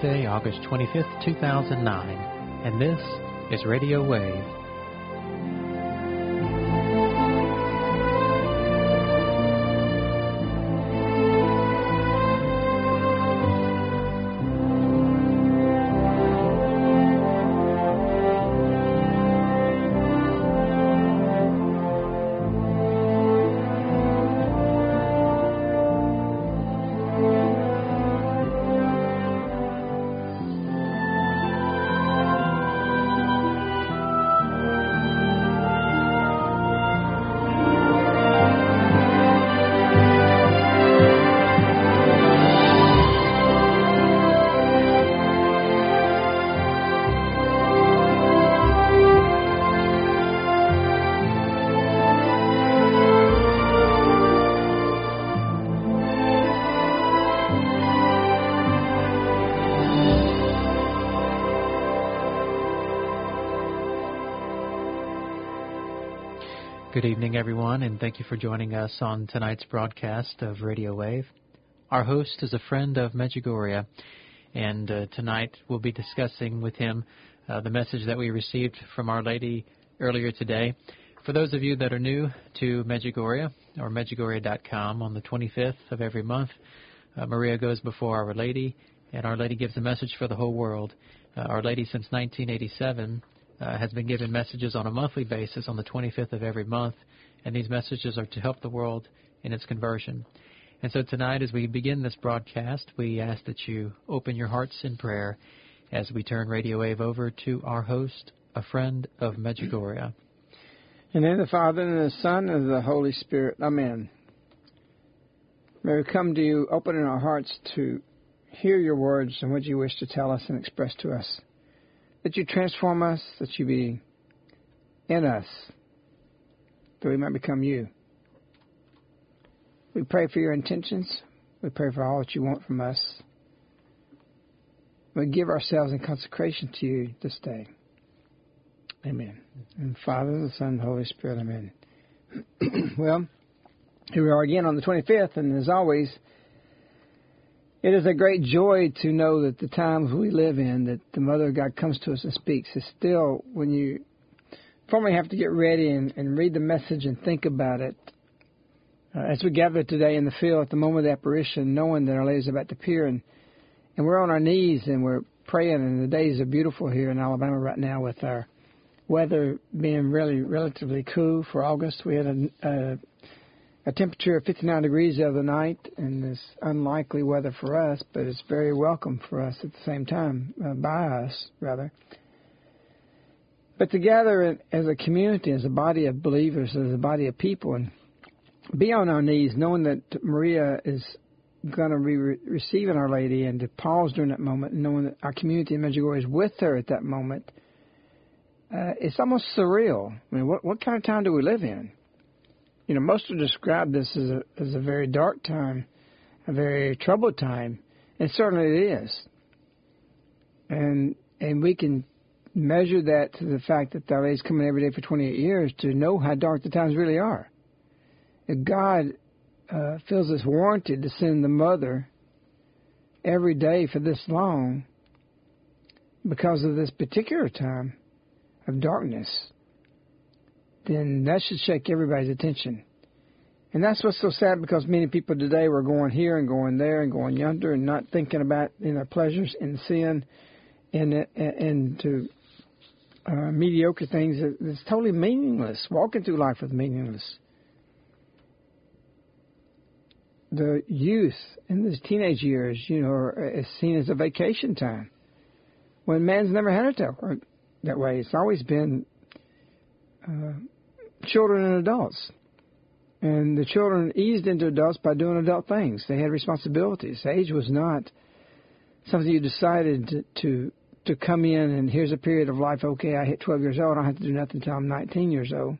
Tuesday, August 25th, 2009, and this is Radio Wave. Everyone, and thank you for joining us on tonight's broadcast of Radio Wave. Our host is a friend of Medjugorje, and uh, tonight we'll be discussing with him uh, the message that we received from Our Lady earlier today. For those of you that are new to Medjugorje or Medjugorje.com, on the 25th of every month, uh, Maria goes before Our Lady, and Our Lady gives a message for the whole world. Uh, Our Lady, since 1987, uh, has been given messages on a monthly basis on the 25th of every month, and these messages are to help the world in its conversion. And so tonight, as we begin this broadcast, we ask that you open your hearts in prayer as we turn Radio Wave over to our host, a friend of Medjugorje. In the name of the Father, and the Son, and the Holy Spirit. Amen. May we come to you opening our hearts to hear your words and what you wish to tell us and express to us that you transform us, that you be in us, that we might become you. We pray for your intentions. We pray for all that you want from us. We give ourselves in consecration to you this day. Amen. And Father, the Son, the Holy Spirit. Amen. well, here we are again on the 25th, and as always, it is a great joy to know that the times we live in, that the Mother of God comes to us and speaks, is still when you formally have to get ready and, and read the message and think about it. Uh, as we gather today in the field at the moment of the apparition, knowing that Our Lady is about to appear, and, and we're on our knees and we're praying, and the days are beautiful here in Alabama right now with our weather being really relatively cool for August. We had a, a a temperature of 59 degrees the other night, and it's unlikely weather for us, but it's very welcome for us at the same time, uh, by us, rather. But together as a community, as a body of believers, as a body of people, and be on our knees, knowing that Maria is going to be re- receiving Our Lady, and to pause during that moment, knowing that our community in Medjugorje is with her at that moment, uh, it's almost surreal. I mean, what, what kind of time do we live in? you know, most would describe this as a as a very dark time, a very troubled time, and certainly it is. And and we can measure that to the fact that the LA's coming every day for 28 years to know how dark the times really are. If God uh, feels us warranted to send the mother every day for this long because of this particular time of darkness, then that should shake everybody's attention. And that's what's so sad because many people today were going here and going there and going yonder and not thinking about you know pleasures in sin and and to uh, mediocre things that's totally meaningless. Walking through life is meaningless. The youth in these teenage years, you know, is seen as a vacation time when man's never had it that, that way. It's always been uh, children and adults. And the children eased into adults by doing adult things. They had responsibilities. Age was not something you decided to, to come in and here's a period of life. Okay, I hit 12 years old. I don't have to do nothing until I'm 19 years old.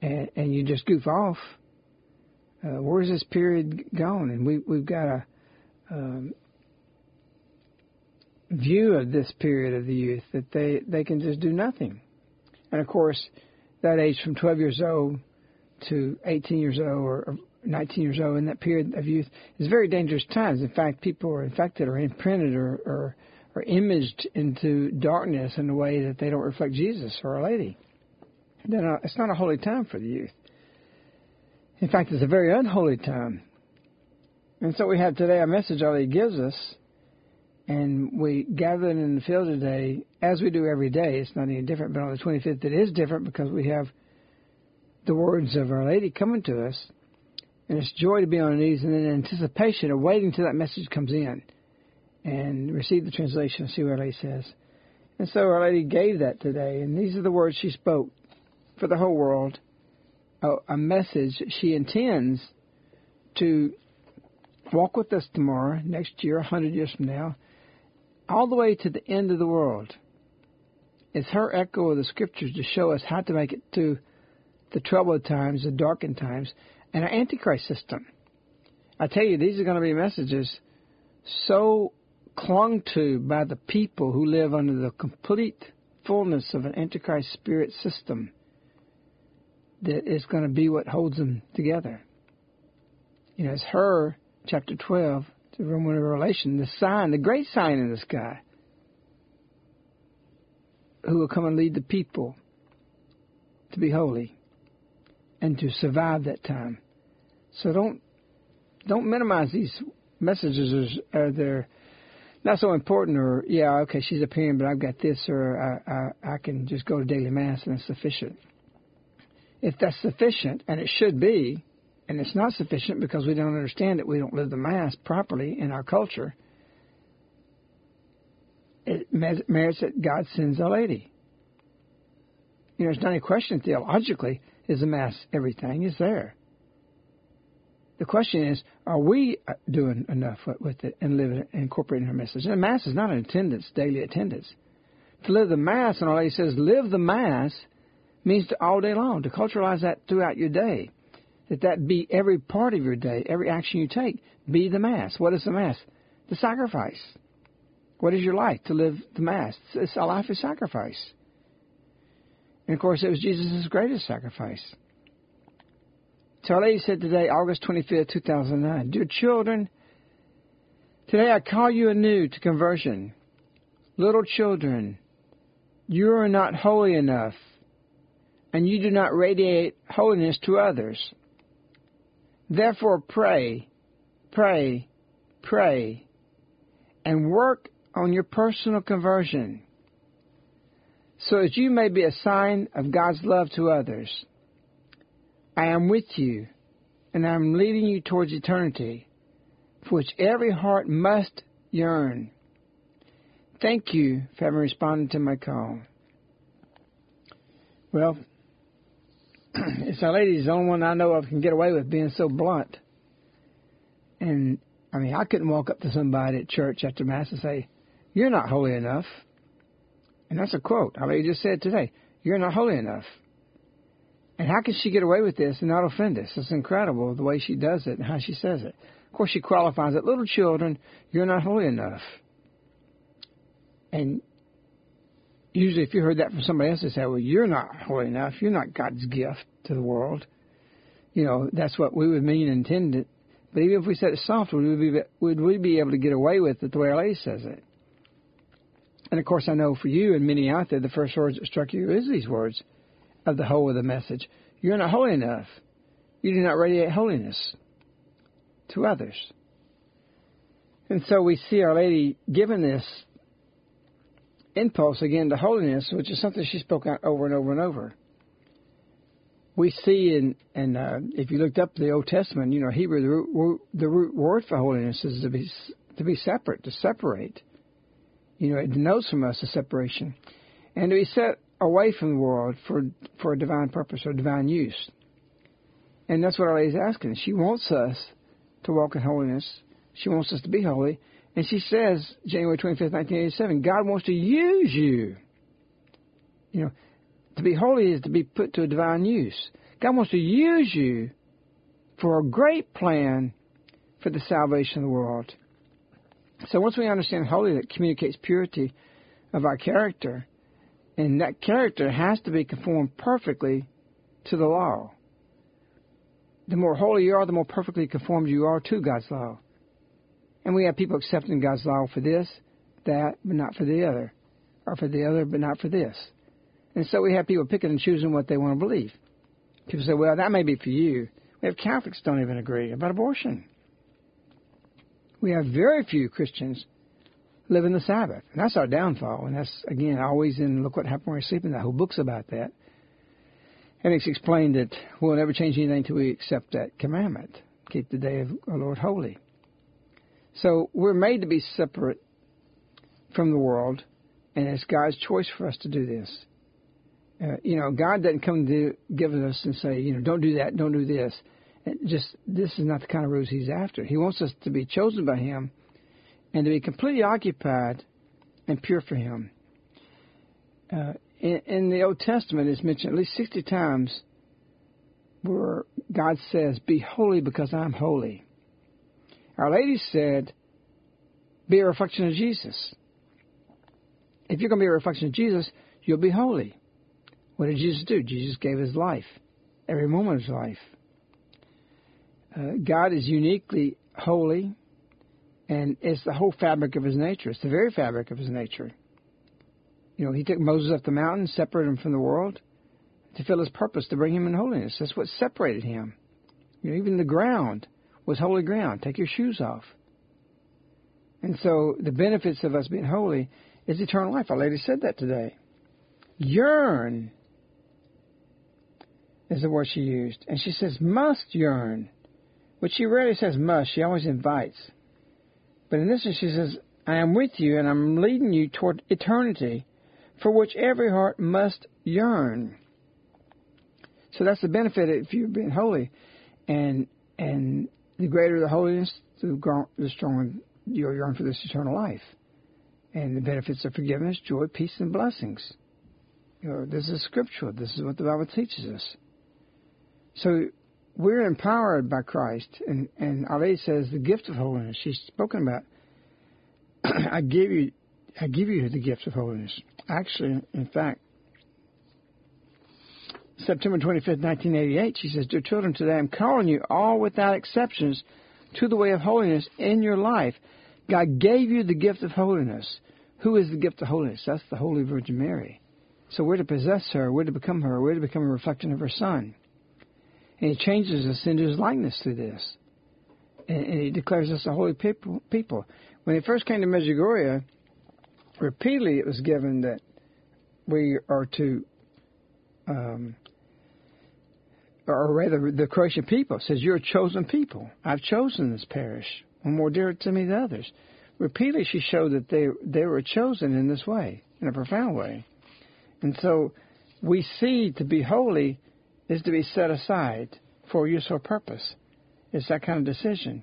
And, and you just goof off. Uh, where's this period gone? And we we've got a um, view of this period of the youth that they they can just do nothing. And of course, that age from 12 years old to 18 years old or 19 years old in that period of youth is very dangerous times. In fact, people are infected or imprinted or, or, or imaged into darkness in a way that they don't reflect Jesus or Our Lady. Then it's not a holy time for the youth. In fact, it's a very unholy time. And so we have today a message Our Lady gives us, and we gathered in the field today, as we do every day. It's not any different, but on the 25th it is different because we have the words of Our Lady coming to us and it's joy to be on our knees and in anticipation of waiting till that message comes in and receive the translation and see what Our Lady says. And so Our Lady gave that today, and these are the words she spoke for the whole world, a, a message she intends to walk with us tomorrow, next year, a hundred years from now, all the way to the end of the world. It's her echo of the scriptures to show us how to make it through the troubled times, the darkened times, and our antichrist system. I tell you, these are going to be messages so clung to by the people who live under the complete fullness of an antichrist spirit system that is going to be what holds them together. You know, it's her, chapter 12, the Roman Revelation, the sign, the great sign in the sky, who will come and lead the people to be holy and to survive that time. So don't don't minimize these messages uh, they're not so important or yeah okay she's appearing but I've got this or I, I I can just go to daily mass and it's sufficient. If that's sufficient and it should be, and it's not sufficient because we don't understand it, we don't live the mass properly in our culture. It merits that God sends a lady. You know, there's not any question theologically is the Mass everything? Is there? The question is, are we uh, doing enough with it and living incorporating her message? And the Mass is not an attendance, daily attendance. To live the Mass, and Our Lady says, live the Mass means to all day long, to culturalize that throughout your day. That that be every part of your day, every action you take, be the Mass. What is the Mass? The sacrifice. What is your life to live the Mass? It's a life of sacrifice. And of course, it was Jesus' greatest sacrifice. So Our Lady said today, August 25th, 2009, Dear children, today I call you anew to conversion. Little children, you are not holy enough, and you do not radiate holiness to others. Therefore, pray, pray, pray, and work on your personal conversion so that you may be a sign of God's love to others. I am with you, and I am leading you towards eternity, for which every heart must yearn. Thank you for having responded to my call. Well, it's our lady's the only one I know of can get away with being so blunt. And I mean, I couldn't walk up to somebody at church after Mass and say, You're not holy enough. And that's a quote. I mean, just said today, You're not holy enough. And how can she get away with this and not offend us? It's incredible the way she does it and how she says it. Of course, she qualifies it. Little children, you're not holy enough. And usually, if you heard that from somebody else, they say, well, you're not holy enough. You're not God's gift to the world. You know, that's what we would mean and intend it. But even if we said it soft, would we be, would we be able to get away with it the way lady says it? And of course, I know for you and many out there, the first words that struck you is these words of the whole of the message. You're not holy enough. You do not radiate holiness to others. And so we see Our Lady given this impulse again to holiness, which is something she spoke out over and over and over. We see in, and uh, if you looked up the Old Testament, you know Hebrew the root, the root word for holiness is to be to be separate, to separate. You know, it denotes from us a separation, and to be set away from the world for for a divine purpose or divine use. And that's what Our Lady's asking. She wants us to walk in holiness. She wants us to be holy. And she says, January 25th, 1987, God wants to use you. You know, to be holy is to be put to a divine use. God wants to use you for a great plan for the salvation of the world. So once we understand holy, that communicates purity of our character, and that character has to be conformed perfectly to the law. the more holy you are, the more perfectly conformed you are to God's law. And we have people accepting God's law for this, that, but not for the other, or for the other, but not for this. And so we have people picking and choosing what they want to believe. People say, well, that may be for you. We have Catholics don't even agree about abortion. We have very few Christians living the Sabbath. And that's our downfall. And that's, again, always in Look What Happened When We're Sleeping, that whole book's about that. And it's explained that we'll never change anything until we accept that commandment. Keep the day of our Lord holy. So we're made to be separate from the world, and it's God's choice for us to do this. Uh, you know, God doesn't come to give us and say, you know, don't do that, don't do this. And just this is not the kind of rules He's after. He wants us to be chosen by Him and to be completely occupied and pure for Him. Uh, in, in the Old Testament, it's mentioned at least 60 times where God says, Be holy because I'm holy. Our Lady said, Be a reflection of Jesus. If you're going to be a reflection of Jesus, you'll be holy. What did Jesus do? Jesus gave his life, every moment of his life. Uh, God is uniquely holy, and it's the whole fabric of his nature. It's the very fabric of his nature. You know, he took Moses up the mountain, separated him from the world to fill his purpose, to bring him in holiness. That's what separated him. You know, even the ground was holy ground. Take your shoes off. And so the benefits of us being holy is eternal life. Our lady said that today. Yearn is the word she used. And she says must yearn, which she rarely says must. She always invites. But in this she says, I am with you and I'm leading you toward eternity for which every heart must yearn. So that's the benefit if you're being holy. And and the greater the holiness, the, the stronger you'll yearn for this eternal life. And the benefits of forgiveness, joy, peace, and blessings. You know, this is scriptural. This is what the Bible teaches us. So we're empowered by Christ, and, and Lady says the gift of holiness. She's spoken about. I give you, I give you the gift of holiness. Actually, in fact, September 25th, 1988, she says, Dear children, today I'm calling you all without exceptions to the way of holiness in your life. God gave you the gift of holiness. Who is the gift of holiness? That's the Holy Virgin Mary. So we're to possess her, we're to become her, we're to become a reflection of her Son. And he changes us into his likeness through this. And, and he declares us a holy people, people. When he first came to Medjugorje, repeatedly it was given that we are to, um, or rather, the Croatian people says, You're a chosen people. I've chosen this parish, one more dear to me than others. Repeatedly, she showed that they, they were chosen in this way, in a profound way. And so we see to be holy is to be set aside for use or purpose. It's that kind of decision.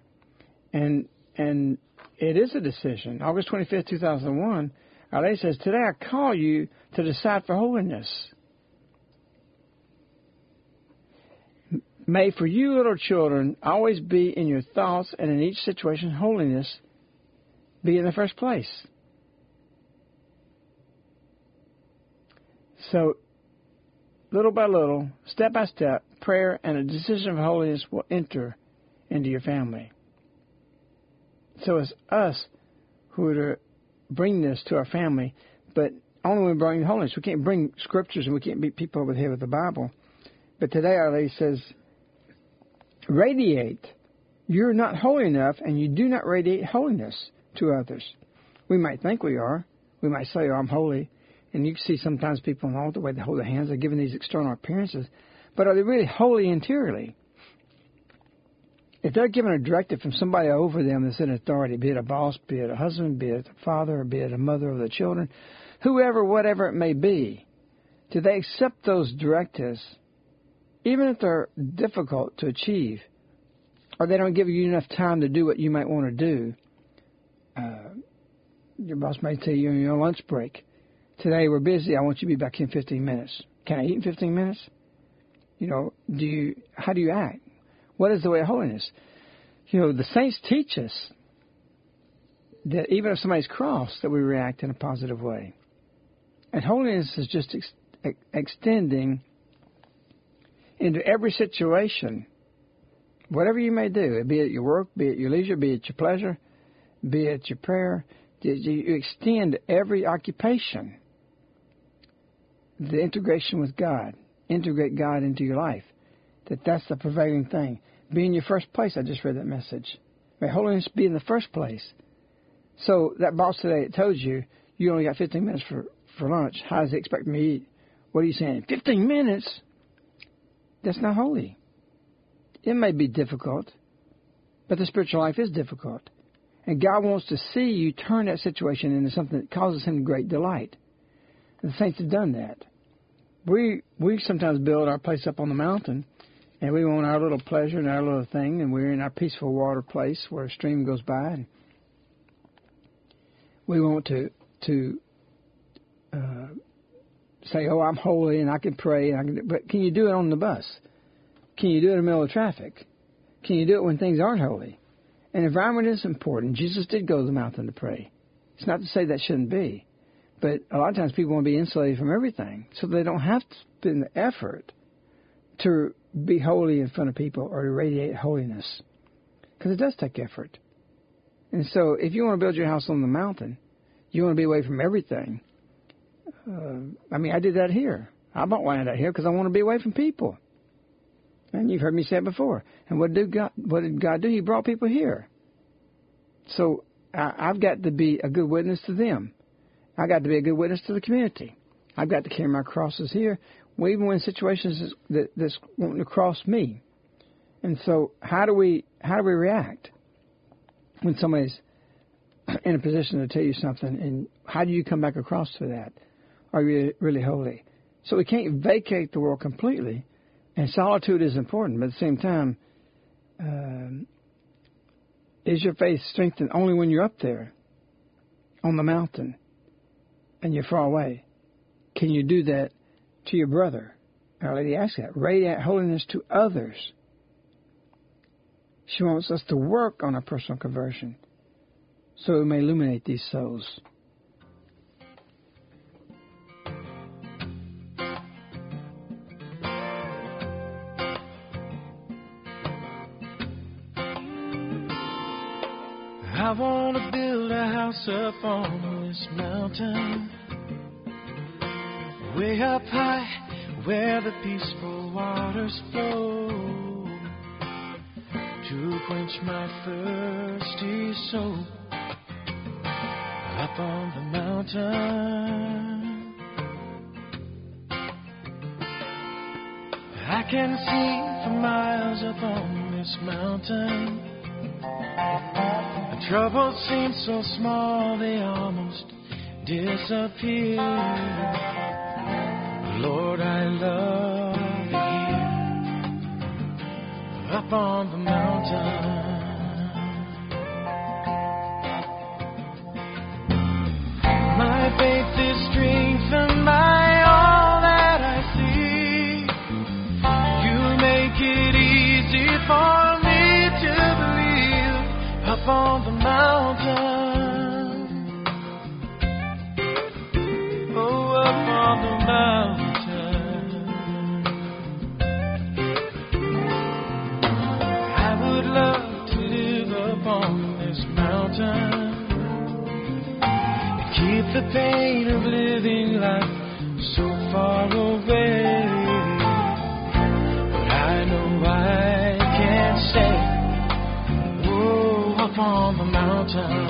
And and it is a decision. August 25th, 2001, Our Lady says, Today I call you to decide for holiness. May for you little children always be in your thoughts and in each situation holiness be in the first place. So little by little, step by step, prayer and a decision of holiness will enter into your family. So it's us who are to bring this to our family, but only when we bring holiness. We can't bring scriptures and we can't beat people over the head with the Bible. But today Our Lady says, radiate. You're not holy enough and you do not radiate holiness to others. We might think we are. We might say, oh, I'm holy. And you can see sometimes people in all the way they hold their hands, they're giving these external appearances. But are they really holy interiorly? If they're given a directive from somebody over them that's in authority, be it a boss, be it a husband, be it a father, be it a mother of the children, whoever, whatever it may be, do they accept those directives, even if they're difficult to achieve, or they don't give you enough time to do what you might want to do? Uh, your boss may tell you on your lunch break, today we're busy. I want you to be back in 15 minutes. Can I eat in 15 minutes? You know, do you? How do you act? What is the way of holiness? You know, the saints teach us that even if somebody's cross, that we react in a positive way. And holiness is just ex- extending into every situation whatever you may do, be it your work, be it your leisure, be it your pleasure, be it your prayer, you extend every occupation the integration with God, integrate God into your life. That that's the prevailing thing. Be in your first place. I just read that message. May holiness be in the first place. So that boss today it tells you you only got 15 minutes for for lunch. How does he expect me to eat? What are you saying? 15 minutes? That's not holy. It may be difficult, but the spiritual life is difficult. And God wants to see you turn that situation into something that causes Him great delight. And the saints have done that. We we sometimes build our place up on the mountain, and we want our little pleasure and our little thing, and we're in our peaceful water place where a stream goes by, and we want to to uh, say, "Oh, I'm holy and I can pray," and I can, but can you do it on the bus? Can you do it in the middle of traffic? Can you do it when things aren't holy? And environment is important. Jesus did go to the mountain to pray. It's not to say that shouldn't be, but a lot of times people want to be insulated from everything, so they don't have to spend the effort to be holy in front of people or to radiate holiness, because it does take effort. And so, if you want to build your house on the mountain, you want to be away from everything. Uh, I mean, I did that here. I bought land out here because I want to be away from people. And you've heard me say it before. And what did God? What did God do? He brought people here. So I, I've got to be a good witness to them. I got to be a good witness to the community. I've got to carry my crosses here, even when situations that that's wanting to cross me. And so, how do we how do we react when somebody's in a position to tell you something, and how do you come back across to that? Are you really holy? So we can't vacate the world completely, and solitude is important, but at the same time, um, is your faith strengthened only when you're up there on the mountain and you're far away? Can you do that to your brother? Our Lady asks that. Radiate holiness to others. She wants us to work on our personal conversion so we may illuminate these souls. I want to build a house up on this mountain, way up high where the peaceful waters flow to quench my thirsty soul up on the mountain. I can see for miles up on this mountain. Troubles seem so small they almost disappear. Lord, I love here up on the mountain. My faith is strengthened by on the mountain. Oh, up on the mountain. I would love to live up on this mountain keep the pain of living life the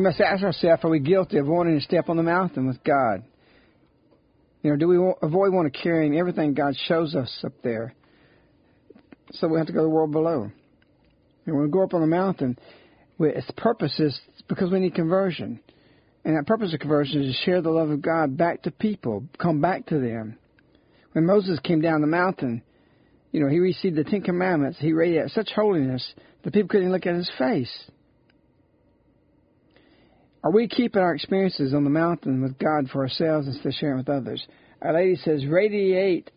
We must ask ourselves, are we guilty of wanting to step on the mountain with God? You know, do we avoid wanting to carrying everything God shows us up there? So we have to go to the world below. And when we go up on the mountain, we, its purpose is because we need conversion. And that purpose of conversion is to share the love of God back to people, come back to them. When Moses came down the mountain, you know, he received the Ten Commandments. He radiated such holiness that people couldn't look at his face. Are we keeping our experiences on the mountain with God for ourselves instead of sharing with others? Our lady says, radiate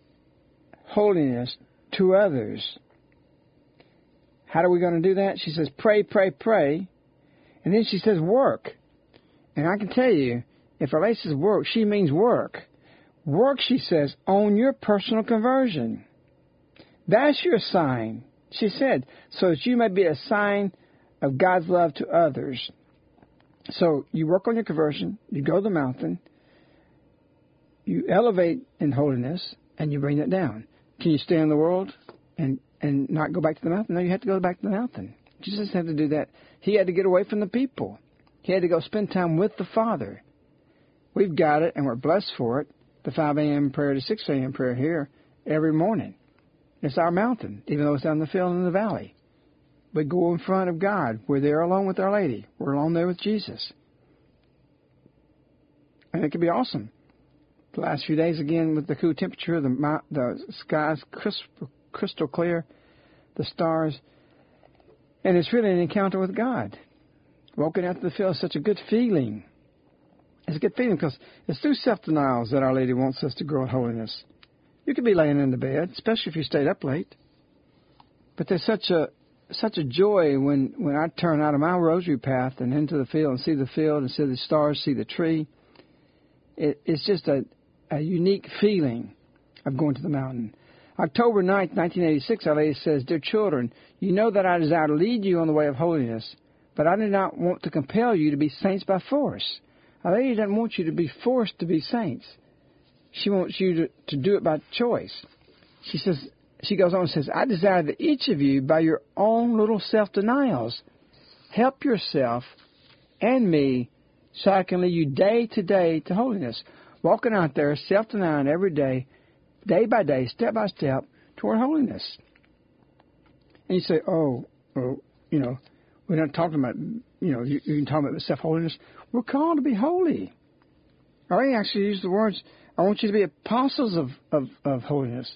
holiness to others. How are we going to do that? She says, pray, pray, pray. And then she says, work. And I can tell you, if our lady says work, she means work. Work, she says, on your personal conversion. That's your sign, she said, so that you may be a sign of God's love to others. So you work on your conversion, you go to the mountain, you elevate in holiness, and you bring it down. Can you stay in the world and and not go back to the mountain? No, you have to go back to the mountain. Jesus had to do that. He had to get away from the people. He had to go spend time with the Father. We've got it, and we're blessed for it. The 5 a.m. prayer to 6 a.m. prayer here every morning. It's our mountain, even though it's in the field in the valley. We go in front of God. We're there alone with Our Lady. We're alone there with Jesus. And it can be awesome. The last few days, again, with the cool temperature, the the skies crystal, crystal clear, the stars, and it's really an encounter with God. Walking out to the field is such a good feeling. It's a good feeling because it's through self-denials that Our Lady wants us to grow in holiness. You could be laying in the bed, especially if you stayed up late. But there's such a such a joy when when I turn out of my rosary path and into the field and see the field and see the stars, see the tree. It, it's just a a unique feeling of going to the mountain. October 9th, 1986, Our Lady says, Dear children, you know that I desire to lead you on the way of holiness, but I do not want to compel you to be saints by force. Our Lady doesn't want you to be forced to be saints. She wants you to, to do it by choice. She says, she goes on and says, I desire that each of you, by your own little self denials, help yourself and me so I can lead you day to day to holiness. Walking out there, self denying every day, day by day, step by step, toward holiness. And you say, oh, oh you know, we're not talking about, you know, you, you can talk about self holiness. We're called to be holy. I actually used the words, I want you to be apostles of, of, of holiness.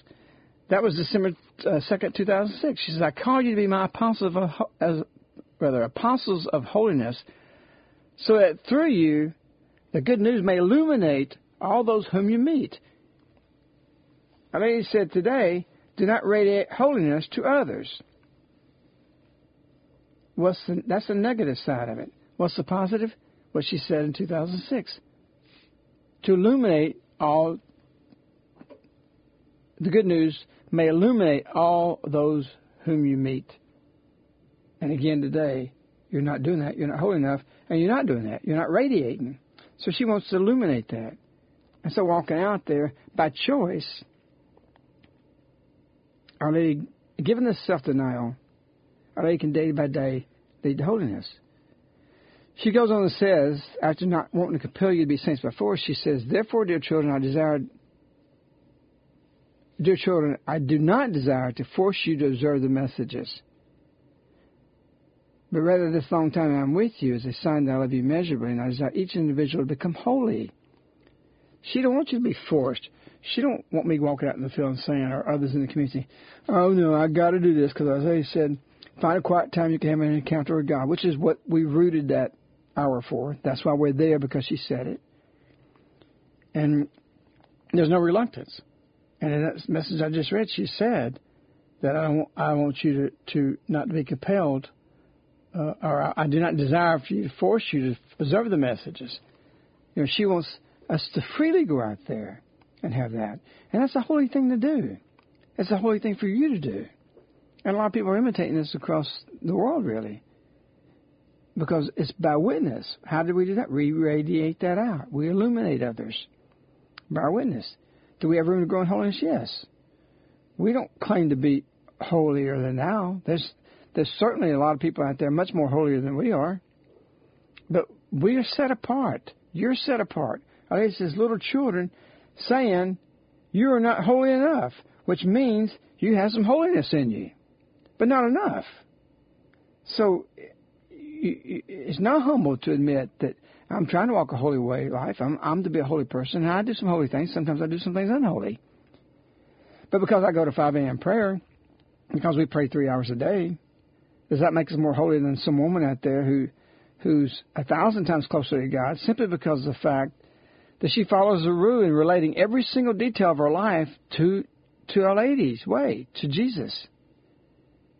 That was December uh, 2nd, 2006. She says, I call you to be my apostles of, as, rather, apostles of holiness, so that through you, the good news may illuminate all those whom you meet. I mean, he said today, do not radiate holiness to others. What's the, that's the negative side of it. What's the positive? What she said in 2006. To illuminate all the good news may illuminate all those whom you meet. And again today, you're not doing that. You're not holy enough, and you're not doing that. You're not radiating. So she wants to illuminate that. And so walking out there by choice, Our Lady, given this self denial, Our Lady can day by day lead to holiness. She goes on and says, after not wanting to compel you to be saints before, she says, Therefore, dear children, I desire Dear children, I do not desire to force you to observe the messages, but rather this long time I'm with you is a sign that I love you measurably, and I desire each individual to become holy. She don't want you to be forced. She don't want me walking out in the field and saying, or others in the community, oh no, I got to do this because Isaiah said, find a quiet time you can have an encounter with God, which is what we rooted that hour for. That's why we're there because she said it. And there's no reluctance. And in that message I just read, she said that I want, I want you to, to not be compelled, uh, or I, I do not desire for you to force you to observe the messages. You know, she wants us to freely go out there and have that. And that's a holy thing to do. It's a holy thing for you to do. And a lot of people are imitating this across the world, really. Because it's by witness. How do we do that? We radiate that out. We illuminate others by our witness. Do we have room to grow in holiness? Yes. We don't claim to be holier than now. There's there's certainly a lot of people out there much more holier than we are. But we are set apart. You're set apart. Okay, it says little children saying you are not holy enough, which means you have some holiness in you, but not enough. So it's not humble to admit that I'm trying to walk a holy way life. I'm, I'm to be a holy person, and I do some holy things. Sometimes I do some things unholy. But because I go to 5 a.m. prayer, because we pray three hours a day, does that make us more holy than some woman out there who, who's a thousand times closer to God simply because of the fact that she follows the rule in relating every single detail of her life to to Our Lady's way, to Jesus.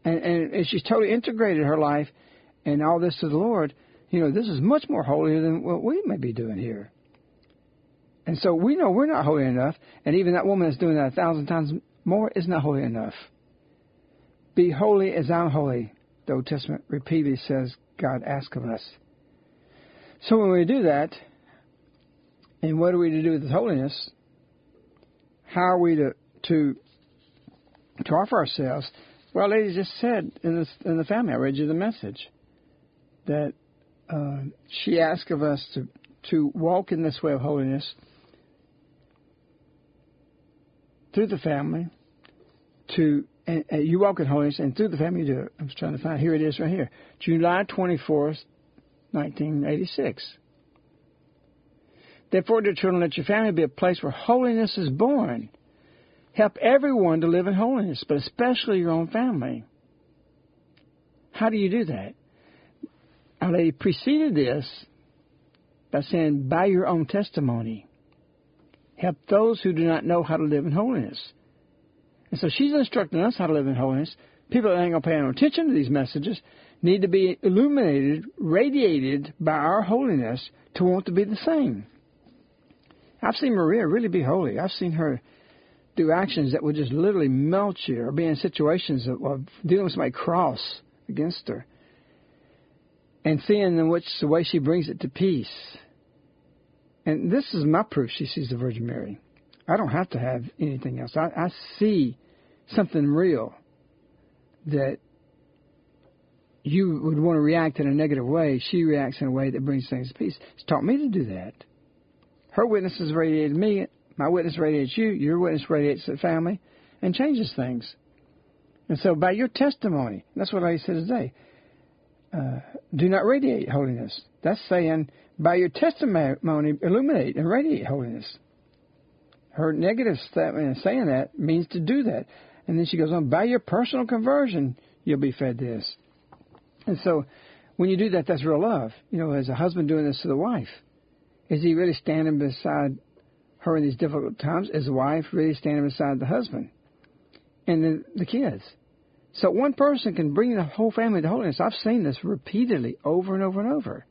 And, and, and she's totally integrated her life and all this to the Lord you know, this is much more holier than what we may be doing here. And so we know we're not holy enough, and even that woman that's doing that a thousand times more is not holy enough. Be holy as I'm holy, the Old Testament repeatedly says God asks of us. So when we do that, and what are we to do with holiness? How are we to to to offer ourselves? Well, ladies just said in the in the family, I read you the message that uh, she asks of us to, to walk in this way of holiness through the family, to and, and you walk in holiness, and through the family you do it. I was trying to find here it is right here, July twenty fourth, nineteen eighty six. Therefore, dear children, let your family be a place where holiness is born. Help everyone to live in holiness, but especially your own family. How do you do that? Our Lady preceded this by saying, by your own testimony, help those who do not know how to live in holiness. And so she's instructing us how to live in holiness. People that ain't going to pay no attention to these messages need to be illuminated, radiated by our holiness to want to be the same. I've seen Maria really be holy. I've seen her do actions that would just literally melt you or be in situations of, of dealing with somebody cross against her and seeing in which the way she brings it to peace. And this is my proof she sees the Virgin Mary. I don't have to have anything else. I, I see something real that you would want to react in a negative way. She reacts in a way that brings things to peace. It's taught me to do that. Her witnesses radiated me. My witness radiates you. Your witness radiates the family and changes things. And so by your testimony, that's what I said today uh, do not radiate holiness. That's saying, by your testimony, illuminate and radiate holiness. Her negative statement in saying that means to do that. And then she goes on, by your personal conversion, you'll be fed this. And so, when you do that, that's real love. You know, as a husband doing this to the wife, is he really standing beside her in these difficult times? Is the wife really standing beside the husband? And the, the kids. So one person can bring the whole family to holiness. I've seen this repeatedly over and over and over.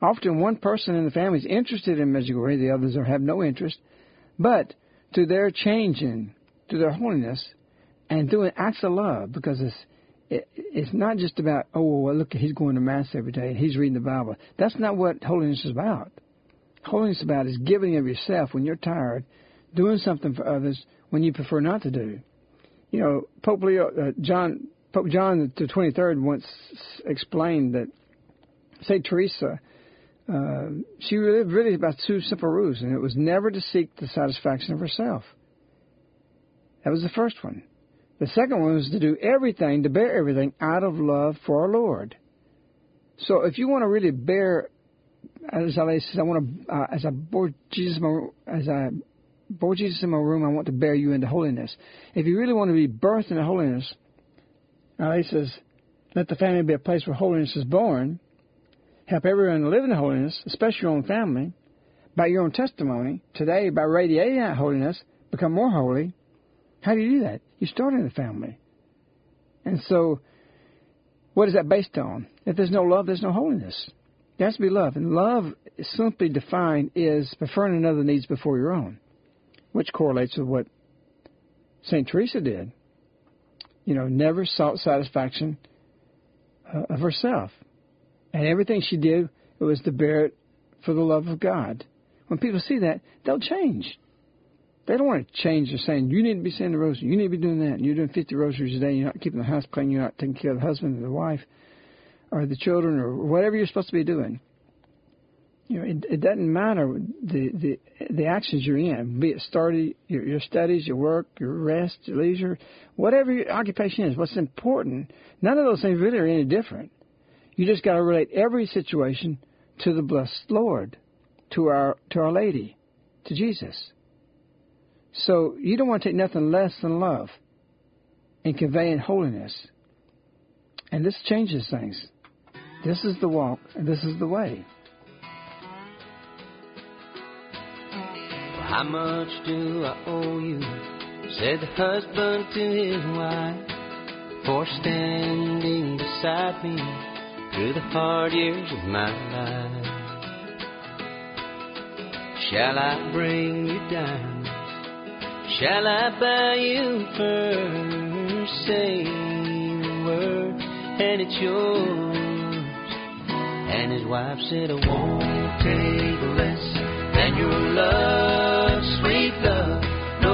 Often one person in the family is interested in Medjugorje, the others have no interest, but to their changing, to their holiness, and doing acts of love, because it's it, it's not just about oh well look he's going to mass every day and he's reading the Bible. That's not what holiness is about. Holiness is about is giving of yourself when you're tired, doing something for others when you prefer not to do You know, Pope Leo, uh, John, Pope John the 23rd once explained that Saint Teresa, uh, she lived really by two simple rules, and it was never to seek the satisfaction of herself. That was the first one. The second one was to do everything, to bear everything out of love for our Lord. So if you want to really bear, as I says, I want to, uh, as I bore Jesus, as I bore Jesus in my room, I want to bear you into holiness. If you really want to be birthed into holiness, uh, Our Lady says, let the family be a place where holiness is born. Help everyone live in holiness, especially your own family, by your own testimony. Today, by radiating that holiness, become more holy. How do you do that? You start in the family. And so, what is that based on? If there's no love, there's no holiness. There has to be love. And love, simply defined, is preferring another needs before your own, which correlates with what St. Teresa did. You know, never sought satisfaction uh, of herself. And everything she did it was to bear it for the love of God. When people see that, they'll change. They don't want to change. They're saying, you need to be saying the rosary. You need to be doing that. And You're doing 50 rosaries a day. You're not keeping the house clean. You're not taking care of the husband or the wife or the children or whatever you're supposed to be doing. You know, it, it doesn't matter the, the the actions you're in, be it study, your, your studies, your work, your rest, your leisure, whatever your occupation is. What's important, none of those things really are any different. You just got to relate every situation to the blessed Lord, to our to Our Lady, to Jesus. So you don't want to take nothing less than love and conveying holiness. And this changes things. This is the walk, and this is the way. How much do I owe you? Said the husband to his wife, for standing beside me through the hard years of my life. Shall I bring you down? Shall I buy you first? Say the word, and it's yours. And his wife said, I won't take less than your love,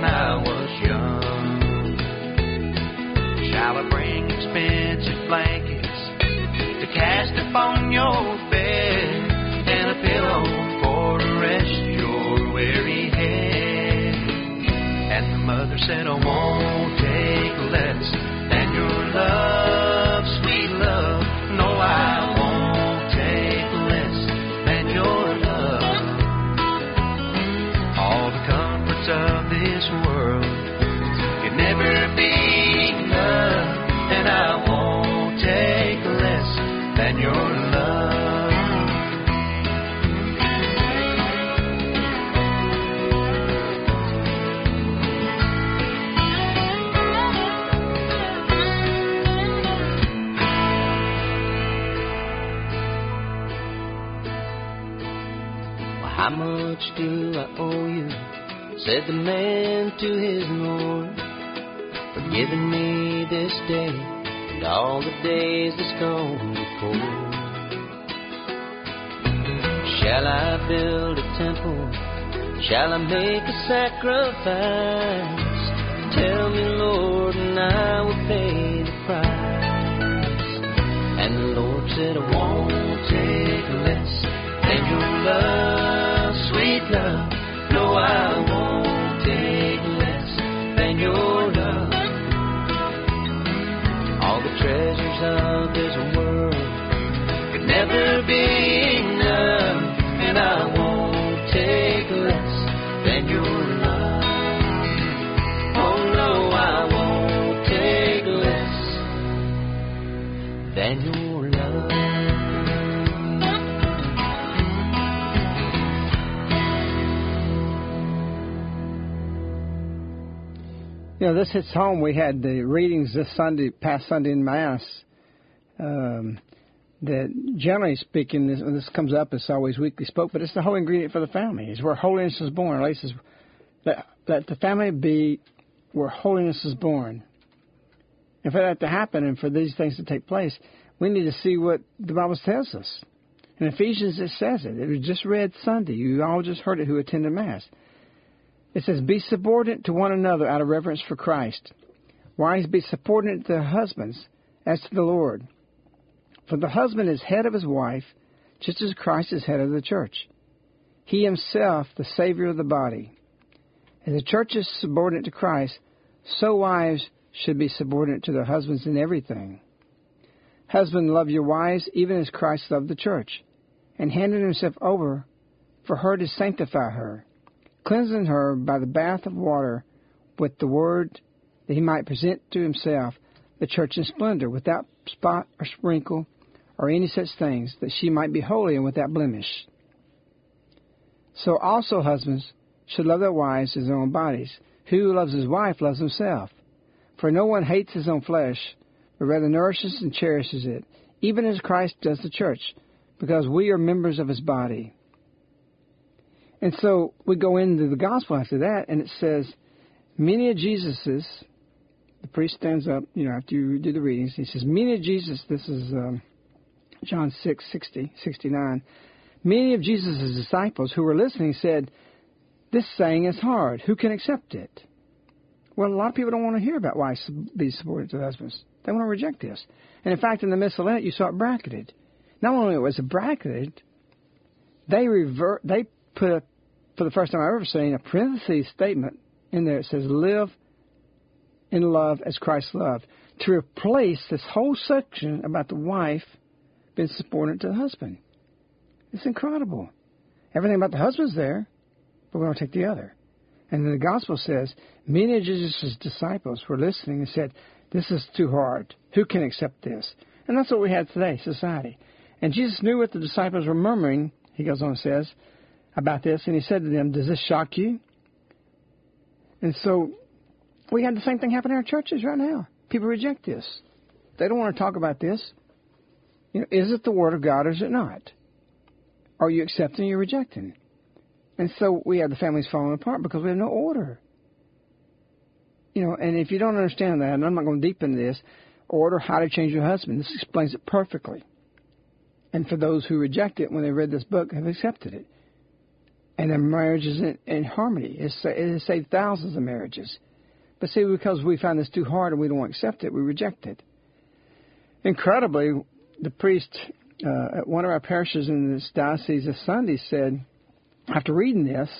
when I was young. Shall I bring expensive blankets to cast upon your bed and a pillow for to rest your weary head? And the mother said, I do I owe you? Said the man to his Lord, for giving me this day and all the days that's gone before. Shall I build a temple? Shall I make a sacrifice? Tell me, Lord, and I will pay know, this hits home. We had the readings this Sunday, past Sunday in Mass. Um, that generally speaking, this, this comes up. It's always weekly spoke, but it's the whole ingredient for the family. It's where holiness is born. Least is the family be where holiness is born. And for that to happen, and for these things to take place, we need to see what the Bible tells us. In Ephesians, it says it. It was just read Sunday. You all just heard it who attended Mass. It says, Be subordinate to one another out of reverence for Christ. Wives, be subordinate to their husbands as to the Lord. For the husband is head of his wife, just as Christ is head of the church. He himself, the Savior of the body. As the church is subordinate to Christ, so wives should be subordinate to their husbands in everything. Husband, love your wives, even as Christ loved the church, and handed himself over for her to sanctify her cleansing her by the bath of water with the word that he might present to himself the church in splendor, without spot or sprinkle or any such things, that she might be holy and without blemish. So also husbands should love their wives as their own bodies. Who loves his wife loves himself. For no one hates his own flesh, but rather nourishes and cherishes it, even as Christ does the church, because we are members of his body. And so we go into the gospel after that, and it says, many of Jesus's, the priest stands up, you know, after you do the readings, he says, many of Jesus, this is um, John 6, 60, 69, many of Jesus' disciples who were listening said, this saying is hard. Who can accept it? Well, a lot of people don't want to hear about why be subordinate to husbands. They want to reject this. And in fact, in the missalettes, you saw it bracketed. Not only was it bracketed, they revert, they put for the first time I've ever seen a parenthesis statement in there. It says, live in love as Christ loved. To replace this whole section about the wife being subordinate to the husband. It's incredible. Everything about the husband's there, but we don't take the other. And then the gospel says, many of Jesus' disciples were listening and said, this is too hard. Who can accept this? And that's what we have today, society. And Jesus knew what the disciples were murmuring, he goes on and says, about this, and he said to them, Does this shock you? And so we had the same thing happen in our churches right now. People reject this. They don't want to talk about this. You know, is it the Word of God or is it not? Are you accepting or rejecting? And so we have the families falling apart because we have no order. You know, and if you don't understand that, and I'm not going deep into this, order how to change your husband. This explains it perfectly. And for those who reject it when they read this book, have accepted it and their marriage is in, in harmony. It has saved thousands of marriages. But see, because we find this too hard and we don't accept it, we reject it. Incredibly, the priest uh, at one of our parishes in this diocese this Sunday said, after reading this,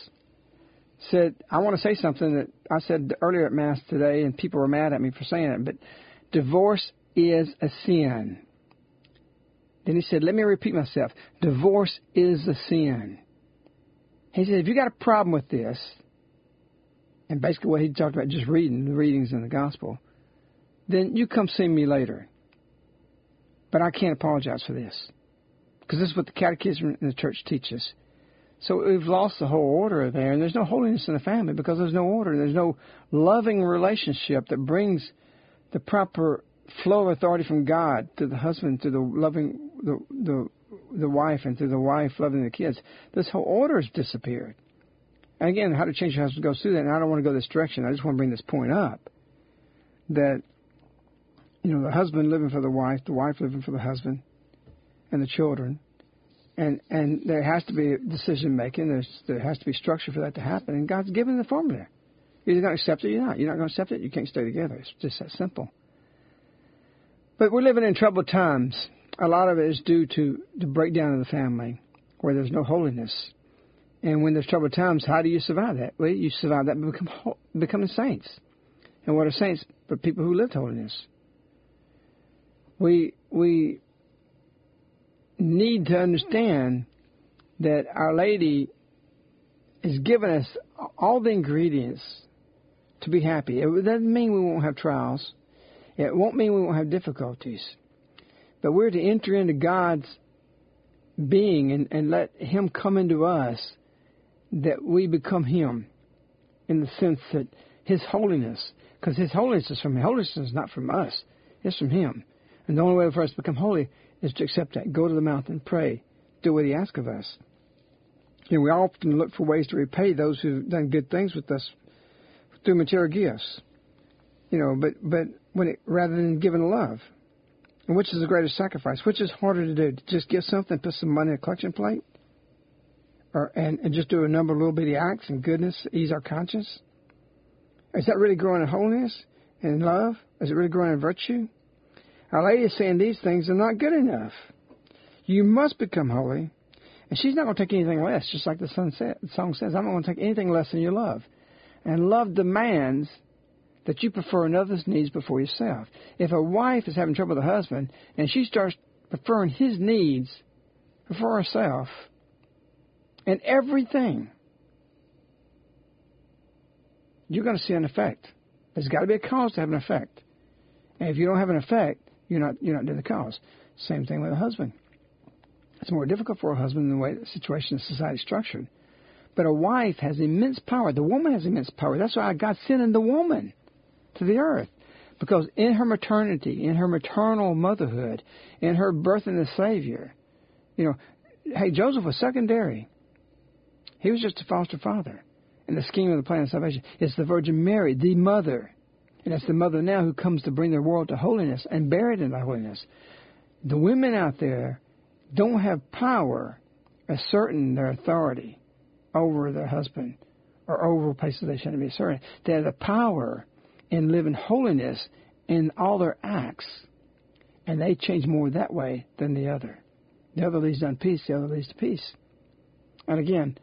said, I want to say something that I said earlier at Mass today, and people were mad at me for saying it, but divorce is a sin. Then he said, let me repeat myself. Divorce is a sin. He said, if you got a problem with this, and basically what he talked about just reading the readings in the gospel, then you come see me later. But I can't apologize for this. Because this is what the catechism in the church teaches. So we've lost the whole order there, and there's no holiness in the family because there's no order. There's no loving relationship that brings the proper flow of authority from God to the husband, to the loving the the the wife and through the wife loving the kids. This whole order has disappeared. And again, how to change your husband goes through that. And I don't want to go this direction. I just want to bring this point up that you know the husband living for the wife, the wife living for the husband, and the children, and and there has to be decision making. There's there has to be structure for that to happen. And God's given the formula. You're either going to accept it you're not. You're not going to accept it. You can't stay together. It's just that simple. But we're living in troubled times a lot of it is due to the breakdown of the family, where there's no holiness. And when there's troubled times, how do you survive that? Well, you survive that by become, becoming saints. And what are saints? But people who lived holiness. We we need to understand that Our Lady has given us all the ingredients to be happy. It doesn't mean we won't have trials. It won't mean we won't have difficulties. But we're to enter into God's being and, and let Him come into us, that we become Him in the sense that His holiness, Because His holiness is from Him. Holiness is not from us. It's from Him. And the only way for us to become holy is to accept that. Go to the mountain, pray, do what He asks of us. You know, we often look for ways to repay those who've done good things with us through material gifts. You know, but but when it, rather than giving love, and which is the greatest sacrifice? Which is harder to do? To just give something, put some money in a collection plate, or and, and just do a number of little bitty acts and goodness, ease our conscience. Is that really growing in holiness and love? Is it really growing in virtue? Our Lady is saying these things are not good enough. You must become holy. And she's not going to take anything less, just like the song says. I'm not going to take anything less than your love. And love demands that you prefer another's needs before yourself. If a wife is having trouble with a husband and she starts preferring his needs before herself and everything, you're going to see an effect. There's got to be a cause to have an effect. And if you don't have an effect, you're not you're not doing the cause. Same thing with a husband. It's more difficult for a husband in the way the situation of society is structured. But a wife has immense power. The woman has immense power. That's why God sent in the woman to the earth. Because in her maternity, in her maternal motherhood, in her birth in the Savior, you know, hey, Joseph was secondary. He was just a foster father in the scheme of the plan of salvation. It's the Virgin Mary, the mother. And it's the mother now who comes to bring the world to holiness and bear it in the holiness. The women out there don't have power asserting their authority over their husband or over places they shouldn't be asserting. They have the power in living holiness in all their acts, and they change more that way than the other. The other leads to peace, the other leads to peace. And again,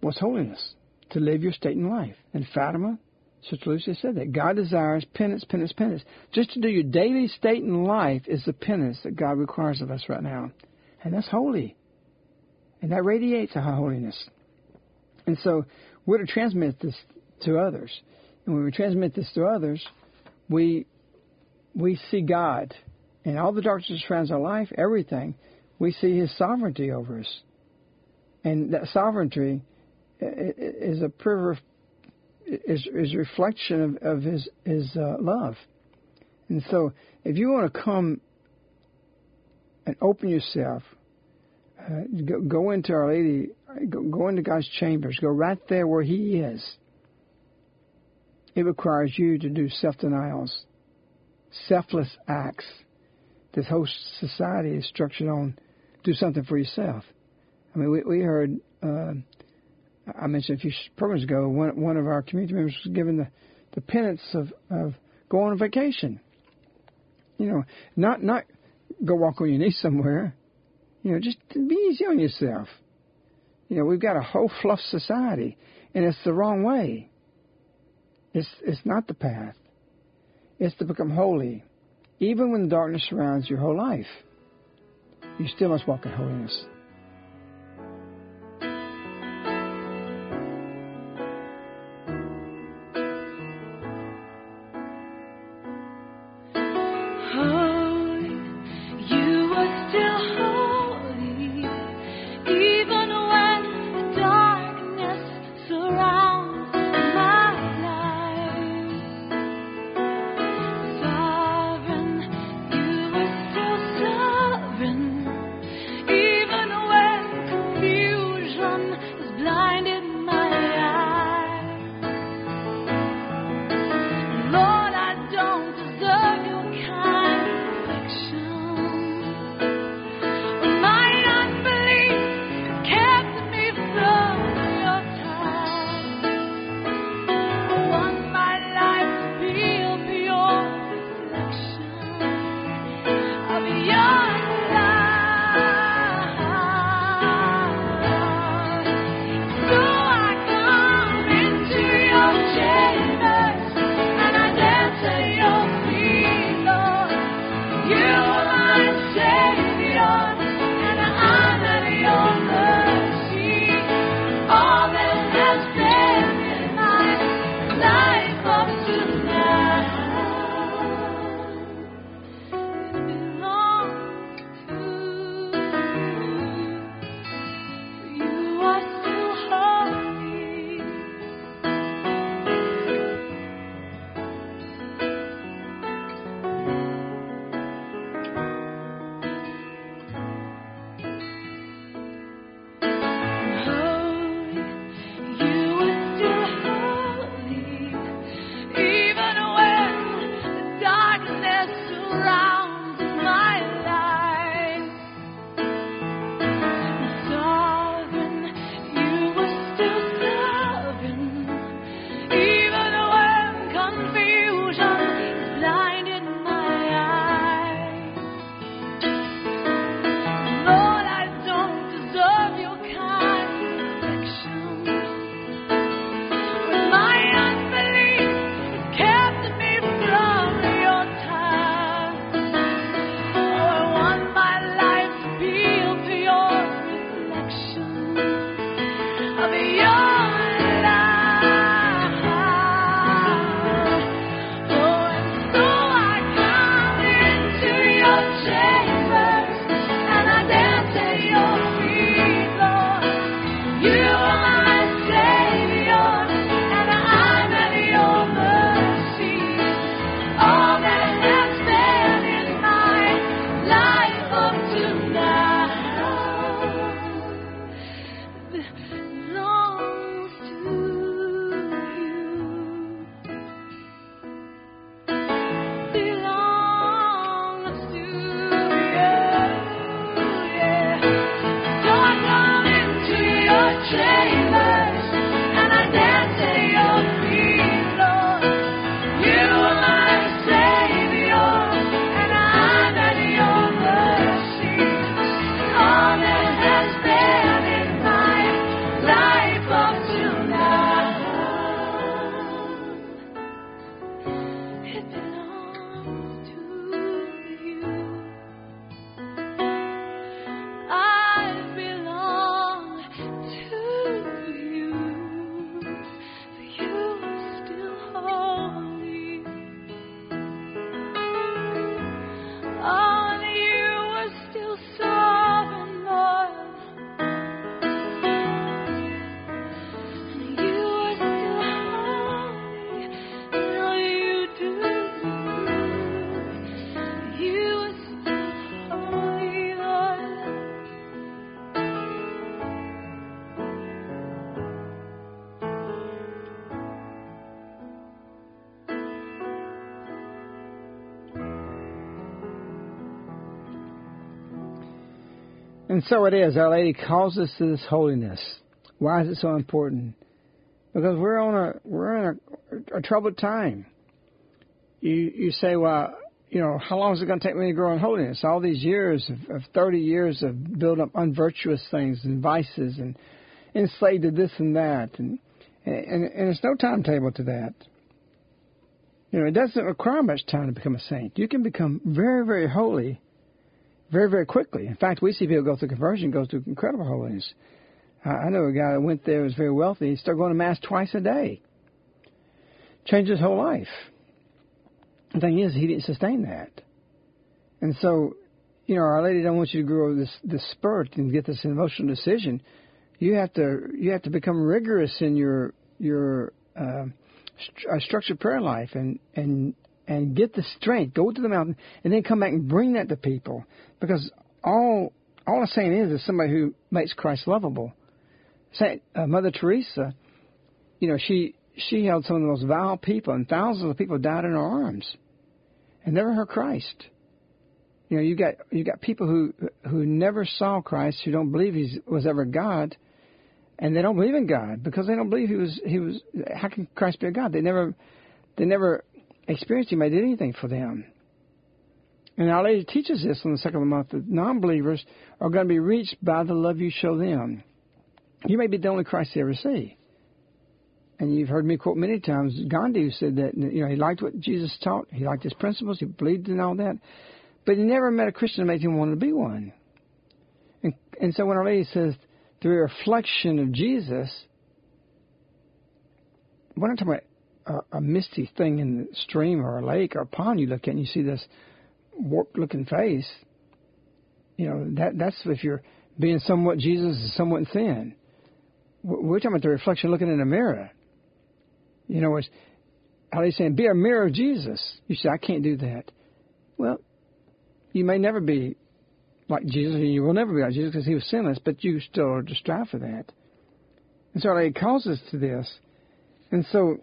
what's holiness? To live your state in life. And Fatima, Sister Lucia said that God desires penance, penance, penance. Just to do your daily state in life is the penance that God requires of us right now. And that's holy. And that radiates a holiness. And so we're to transmit this to others. And when we transmit this to others, we we see God in all the darkness around our life, everything. We see His sovereignty over us, and that sovereignty is a is is reflection of, of His His uh, love. And so, if you want to come and open yourself, uh, go, go into Our Lady, go, go into God's chambers, go right there where He is it requires you to do self denials, selfless acts. This whole society is structured on do something for yourself. I mean, we, we heard, uh, I mentioned a few programs ago, one, one of our community members was given the, the penance of, of going on vacation. You know, not, not go walk on your knees somewhere. You know, just be easy on yourself. You know, we've got a whole fluff society, and it's the wrong way. It's, it's not the path. It's to become holy. Even when darkness surrounds your whole life, you still must walk in holiness. And so it is. Our Lady calls us to this holiness. Why is it so important? Because we're on a we're in a, a troubled time. You you say, well, you know, how long is it going to take me to grow in holiness? All these years of, of 30 years of building up unvirtuous things and vices and enslaved to this and that, and and, and it's no timetable to that. You know, it doesn't require much time to become a saint. You can become very, very holy very, very quickly. In fact, we see people go through conversion, go through incredible holiness. I know a guy that went there was very wealthy. He started going to mass twice a day. Changed his whole life. The thing is, he didn't sustain that. And so, you know, Our Lady don't want you to grow this this spurt and get this emotional decision. You have to you have to become rigorous in your your uh, st- uh, structured prayer life and and and get the strength. Go to the mountain and then come back and bring that to people because all all I'm saying is is somebody who makes Christ lovable. Saint uh, Mother Teresa, you know, she she held some of the most vile people, and thousands of people died in her arms, and never heard Christ. You know, you got you got people who who never saw Christ, who don't believe he was ever God, and they don't believe in God because they don't believe he was he was. How can Christ be a God? They never they never experienced him. I did anything for them. And Our Lady teaches this in the second of the month that non believers are going to be reached by the love you show them. You may be the only Christ they ever see. And you've heard me quote many times Gandhi, said that you know he liked what Jesus taught, he liked his principles, he believed in all that, but he never met a Christian that made him want to be one. And, and so when Our Lady says through a reflection of Jesus, we're not talking about a, a misty thing in the stream or a lake or a pond you look at and you see this warped looking face. You know that that's if you're being somewhat Jesus is somewhat thin. We're talking about the reflection looking in a mirror. You know, it's how they saying, be a mirror of Jesus. You say, I can't do that. Well, you may never be like Jesus, and you will never be like Jesus because he was sinless, but you still are to strive for that. And so it calls us to this. And so,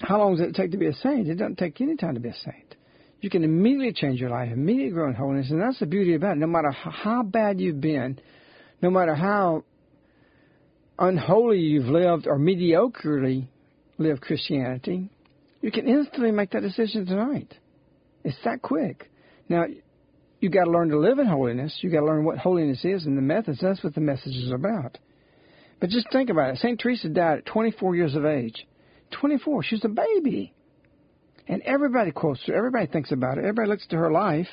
how long does it take to be a saint? It doesn't take any time to be a saint. You can immediately change your life, immediately grow in holiness, and that's the beauty about it. No matter how bad you've been, no matter how unholy you've lived or mediocrely lived Christianity, you can instantly make that decision tonight. It's that quick. Now, you got to learn to live in holiness. You got to learn what holiness is and the methods. That's what the message is about. But just think about it. St. Teresa died at 24 years of age. 24. She's a baby. And everybody quotes her. Everybody thinks about it. Everybody looks to her life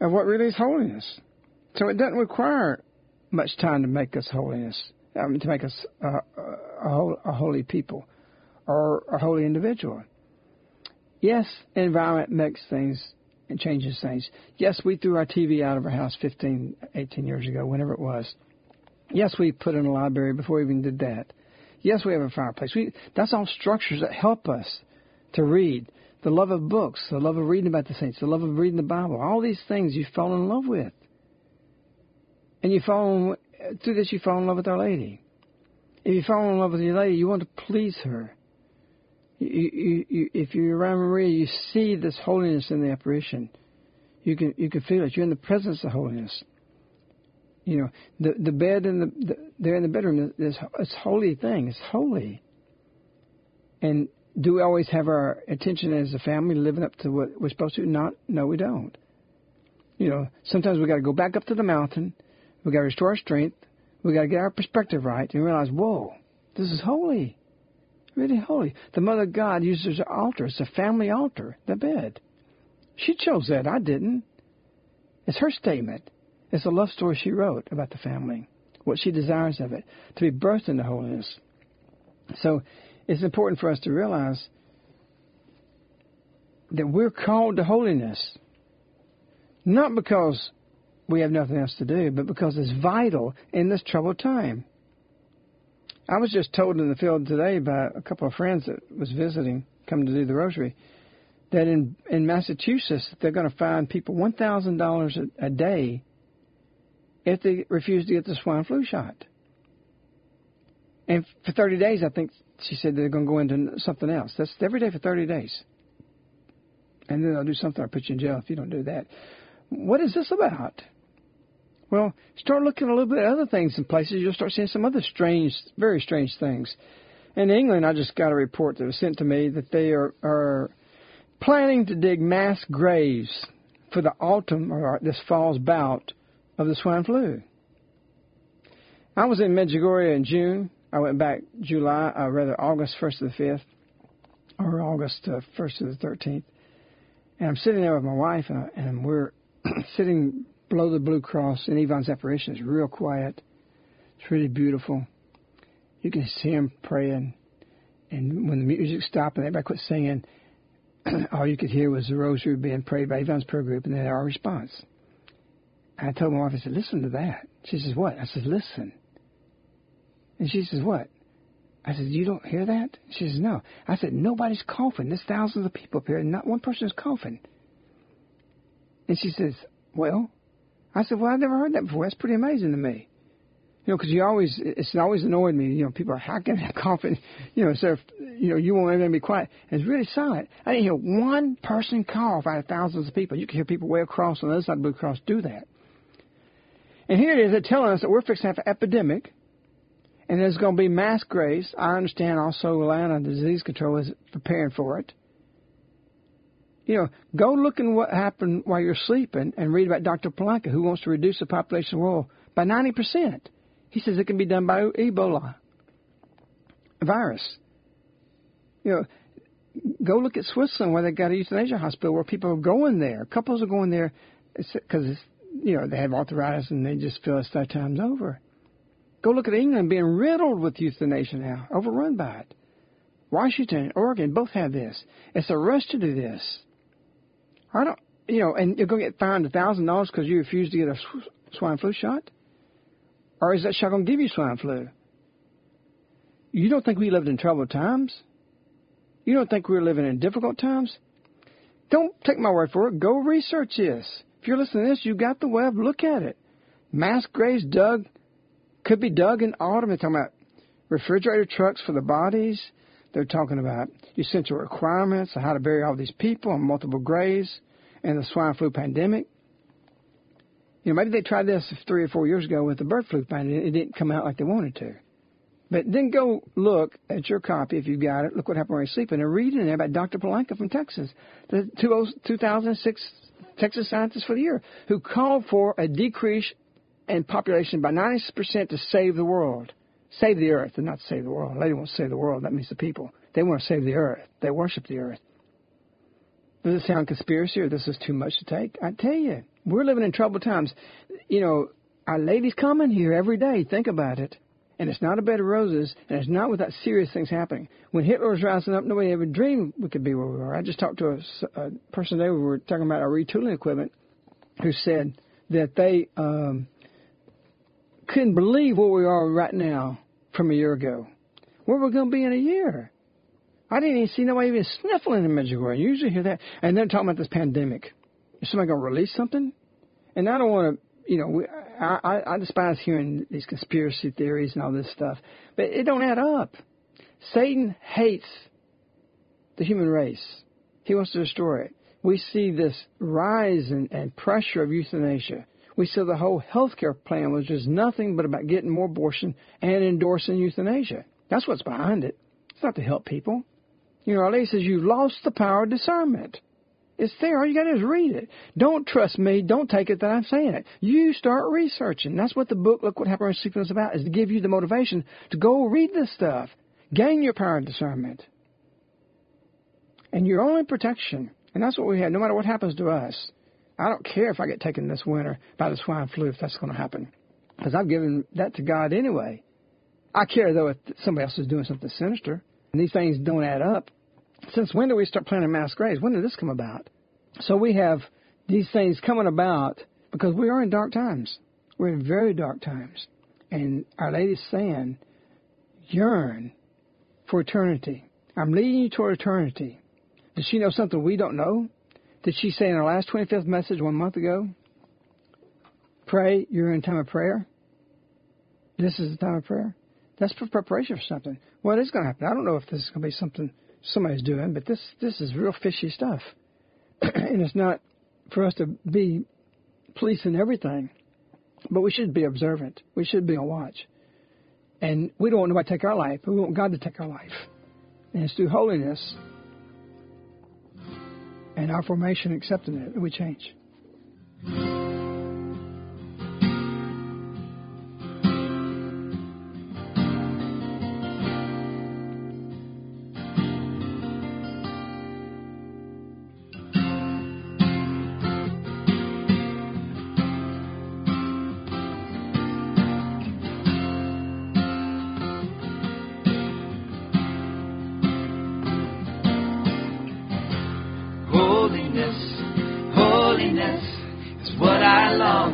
of what really is holiness. So it doesn't require much time to make us holiness, um, to make us uh, a, a holy people or a holy individual. Yes, environment makes things and changes things. Yes, we threw our TV out of our house 15, 18 years ago, whenever it was. Yes, we put in a library before we even did that. Yes, we have a fireplace. We, that's all structures that help us to read. The love of books, the love of reading about the saints, the love of reading the Bible, all these things you fall in love with. And you fall through this you fall in love with Our Lady. If you fall in love with your lady, you want to please her. You, you, you, if you're around Maria, you see this holiness in the apparition. You can you can feel it. You're in the presence of holiness. You know the the bed in the, the there in the bedroom is it's holy thing. It's holy. And do we always have our attention as a family living up to what we're supposed to? Not, no, we don't. You know, sometimes we got to go back up to the mountain. We got to restore our strength. We got to get our perspective right and realize, whoa, this is holy, really holy. The Mother of God uses an altar. It's a family altar, the bed. She chose that. I didn't. It's her statement. It's a love story she wrote about the family, what she desires of it, to be birthed into holiness. So it's important for us to realize that we're called to holiness. Not because we have nothing else to do, but because it's vital in this troubled time. I was just told in the field today by a couple of friends that was visiting, coming to do the rosary, that in in Massachusetts they're going to fine people one thousand dollars a day if they refuse to get the swine flu shot. And for 30 days, I think she said they're going to go into something else. That's every day for 30 days. And then they'll do something. I'll put you in jail if you don't do that. What is this about? Well, start looking a little bit at other things in places. You'll start seeing some other strange, very strange things. In England, I just got a report that was sent to me that they are, are planning to dig mass graves for the autumn or this fall's bout of the swine flu. I was in Medjugorje in June. I went back July, uh, rather August 1st to the 5th, or August uh, 1st to the 13th. And I'm sitting there with my wife, and, I, and we're sitting below the Blue Cross in Ivan apparition. It's real quiet. It's really beautiful. You can see him praying. And when the music stopped and everybody quit singing, all you could hear was the rosary being prayed by Ivan's prayer group and then our response. And I told my wife, I said, listen to that. She says, what? I said, listen. And she says, what? I said, you don't hear that? She says, no. I said, nobody's coughing. There's thousands of people up here, and not one person is coughing. And she says, well, I said, well, I've never heard that before. That's pretty amazing to me. You know, because you always, it's always annoyed me. You know, people are hacking and coughing. You know, so you know, you want everything to be quiet. And it's really silent. I didn't hear one person cough out of thousands of people. You can hear people way across on the other side of Blue Cross do that. And here it is, they're telling us that we're fixing to have an epidemic and there's going to be mass graves. I understand also Atlanta Disease Control is preparing for it. You know, go look at what happened while you're sleeping and read about Dr. Polanka, who wants to reduce the population of the world by 90%. He says it can be done by Ebola virus. You know, go look at Switzerland where they got a euthanasia hospital where people are going there. Couples are going there because, you know, they have arthritis and they just feel it's their time's over. Go look at England being riddled with euthanasia now, overrun by it. Washington, Oregon both have this. It's a rush to do this. I don't, you know, and you're going to get fined a thousand dollars because you refuse to get a swine flu shot, or is that shot going to give you swine flu? You don't think we lived in troubled times? You don't think we we're living in difficult times? Don't take my word for it. Go research this. If you're listening to this, you got the web. Look at it. Mass graves dug could be dug in autumn. They're talking about refrigerator trucks for the bodies. They're talking about essential requirements how to bury all these people on multiple graves and the swine flu pandemic. You know, maybe they tried this three or four years ago with the bird flu pandemic. It didn't come out like they wanted to. But then go look at your copy if you've got it. Look what happened when you're sleeping and read in there about Dr. Polanka from Texas, the 2006 Texas Scientist for the Year, who called for a decrease and population by 90% to save the world. Save the earth, and not save the world. They want to save the world. That means the people. They want to save the earth. They worship the earth. Does it sound conspiracy or this is too much to take? I tell you, we're living in troubled times. You know, our lady's coming here every day. Think about it. And it's not a bed of roses, and it's not without serious things happening. When Hitler was rising up, nobody ever dreamed we could be where we are. I just talked to a, a person today. We were talking about our retooling equipment, who said that they um, couldn't believe where we are right now from a year ago. Where we're going to be in a year. I didn't even see nobody even sniffling in Medjugorje. You usually hear that. And then talking about this pandemic. Is somebody going to release something? And I don't want to, you know, I, I, despise hearing these conspiracy theories and all this stuff. But it don't add up. Satan hates the human race. He wants to destroy it. We see this rise and, and pressure of euthanasia we saw the whole healthcare plan was just nothing but about getting more abortion and endorsing euthanasia. That's what's behind it. It's not to help people. You know, Our Lady says you've lost the power of discernment. It's there. All you got to do is read it. Don't trust me. Don't take it that I'm saying it. You start researching. That's what the book, Look What Happened in Sleeping is about, is to give you the motivation to go read this stuff. Gain your power of discernment. And your only protection, and that's what we have, no matter what happens to us, I don't care if I get taken this winter by the swine flu if that's going to happen, because I've given that to God anyway. I care though if somebody else is doing something sinister, and these things don't add up. Since when do we start planning mass graves? When did this come about? So we have these things coming about because we are in dark times. We're in very dark times, and Our Lady's saying, yearn for eternity. I'm leading you toward eternity. Does she know something we don't know? Did she say in her last 25th message one month ago, pray, you're in time of prayer? This is the time of prayer? That's for preparation for something. What is going to happen? I don't know if this is going to be something somebody's doing, but this this is real fishy stuff, and it's not for us to be policing everything, but we should be observant. We should be on watch, and we don't want nobody to take our life. We want God to take our life, and it's through holiness and our formation accepting it that we change. alone.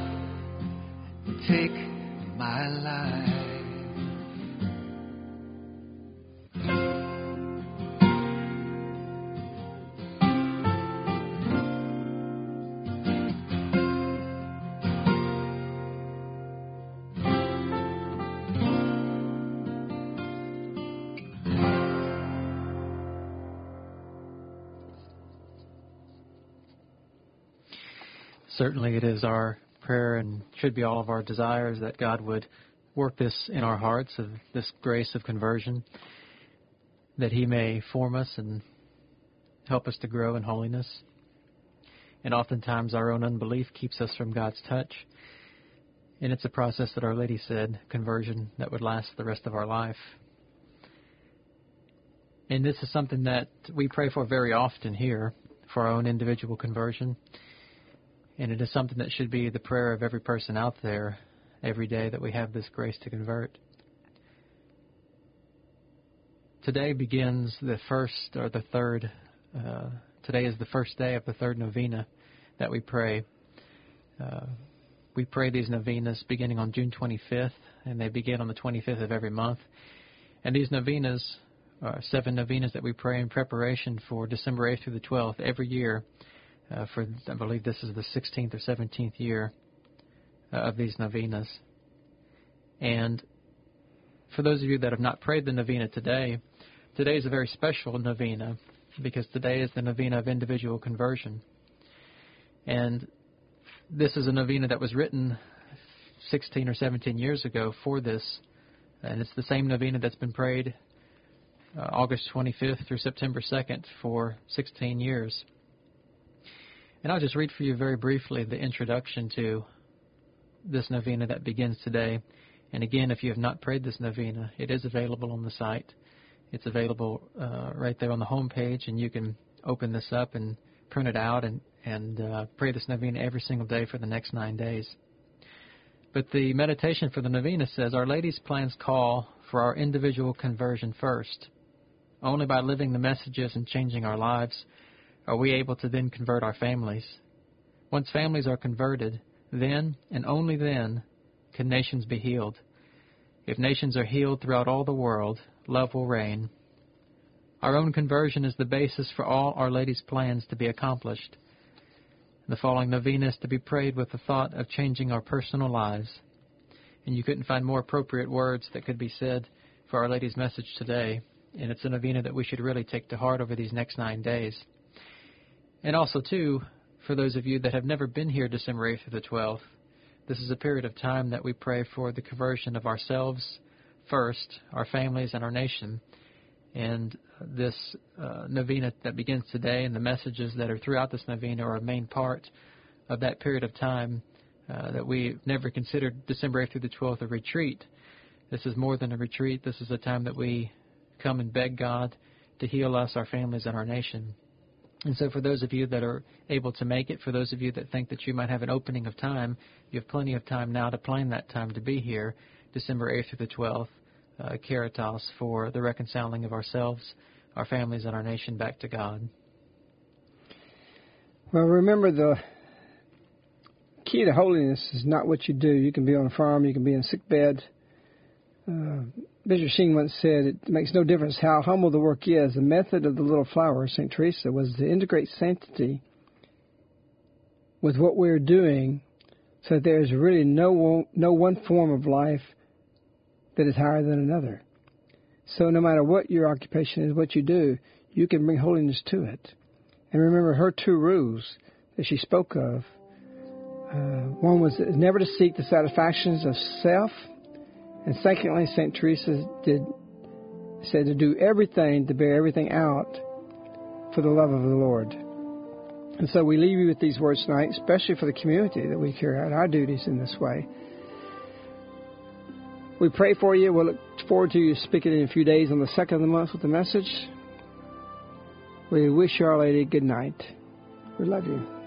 Certainly, it is our prayer and should be all of our desires that God would work this in our hearts of this grace of conversion, that He may form us and help us to grow in holiness. And oftentimes, our own unbelief keeps us from God's touch. And it's a process that Our Lady said, conversion that would last the rest of our life. And this is something that we pray for very often here for our own individual conversion. And it is something that should be the prayer of every person out there every day that we have this grace to convert. Today begins the first or the third, uh, today is the first day of the third novena that we pray. Uh, we pray these novenas beginning on June 25th, and they begin on the 25th of every month. And these novenas are seven novenas that we pray in preparation for December 8th through the 12th every year uh, for I believe this is the 16th or 17th year uh, of these novenas. And for those of you that have not prayed the novena today, today is a very special novena because today is the novena of individual conversion. And this is a novena that was written 16 or 17 years ago for this, and it's the same novena that's been prayed uh, August 25th through September 2nd for 16 years. And I'll just read for you very briefly the introduction to this novena that begins today. And again, if you have not prayed this novena, it is available on the site. It's available uh, right there on the home page, and you can open this up and print it out and, and uh, pray this novena every single day for the next nine days. But the meditation for the novena says Our Lady's plans call for our individual conversion first. Only by living the messages and changing our lives are we able to then convert our families? Once families are converted, then and only then can nations be healed. If nations are healed throughout all the world, love will reign. Our own conversion is the basis for all Our Lady's plans to be accomplished. The following novena is to be prayed with the thought of changing our personal lives. And you couldn't find more appropriate words that could be said for Our Lady's message today. And it's a novena that we should really take to heart over these next nine days. And also, too, for those of you that have never been here December 8th through the 12th, this is a period of time that we pray for the conversion of ourselves first, our families, and our nation. And this uh, novena that begins today and the messages that are throughout this novena are a main part of that period of time uh, that we never considered December 8th through the 12th a retreat. This is more than a retreat. This is a time that we come and beg God to heal us, our families, and our nation. And so, for those of you that are able to make it, for those of you that think that you might have an opening of time, you have plenty of time now to plan that time to be here, December 8th through the 12th, uh, Caritas, for the reconciling of ourselves, our families, and our nation back to God. Well, remember the key to holiness is not what you do. You can be on a farm, you can be in a sick bed. Uh, Bishop Sheen once said, It makes no difference how humble the work is. The method of the little flower, St. Teresa, was to integrate sanctity with what we're doing so that there is really no, no one form of life that is higher than another. So no matter what your occupation is, what you do, you can bring holiness to it. And remember her two rules that she spoke of. Uh, one was never to seek the satisfactions of self and secondly, St. Teresa did said to do everything, to bear everything out for the love of the Lord. And so we leave you with these words tonight, especially for the community that we carry out our duties in this way. We pray for you. We'll look forward to you speaking in a few days on the second of the month with the message. We wish you, Our Lady good night. We love you.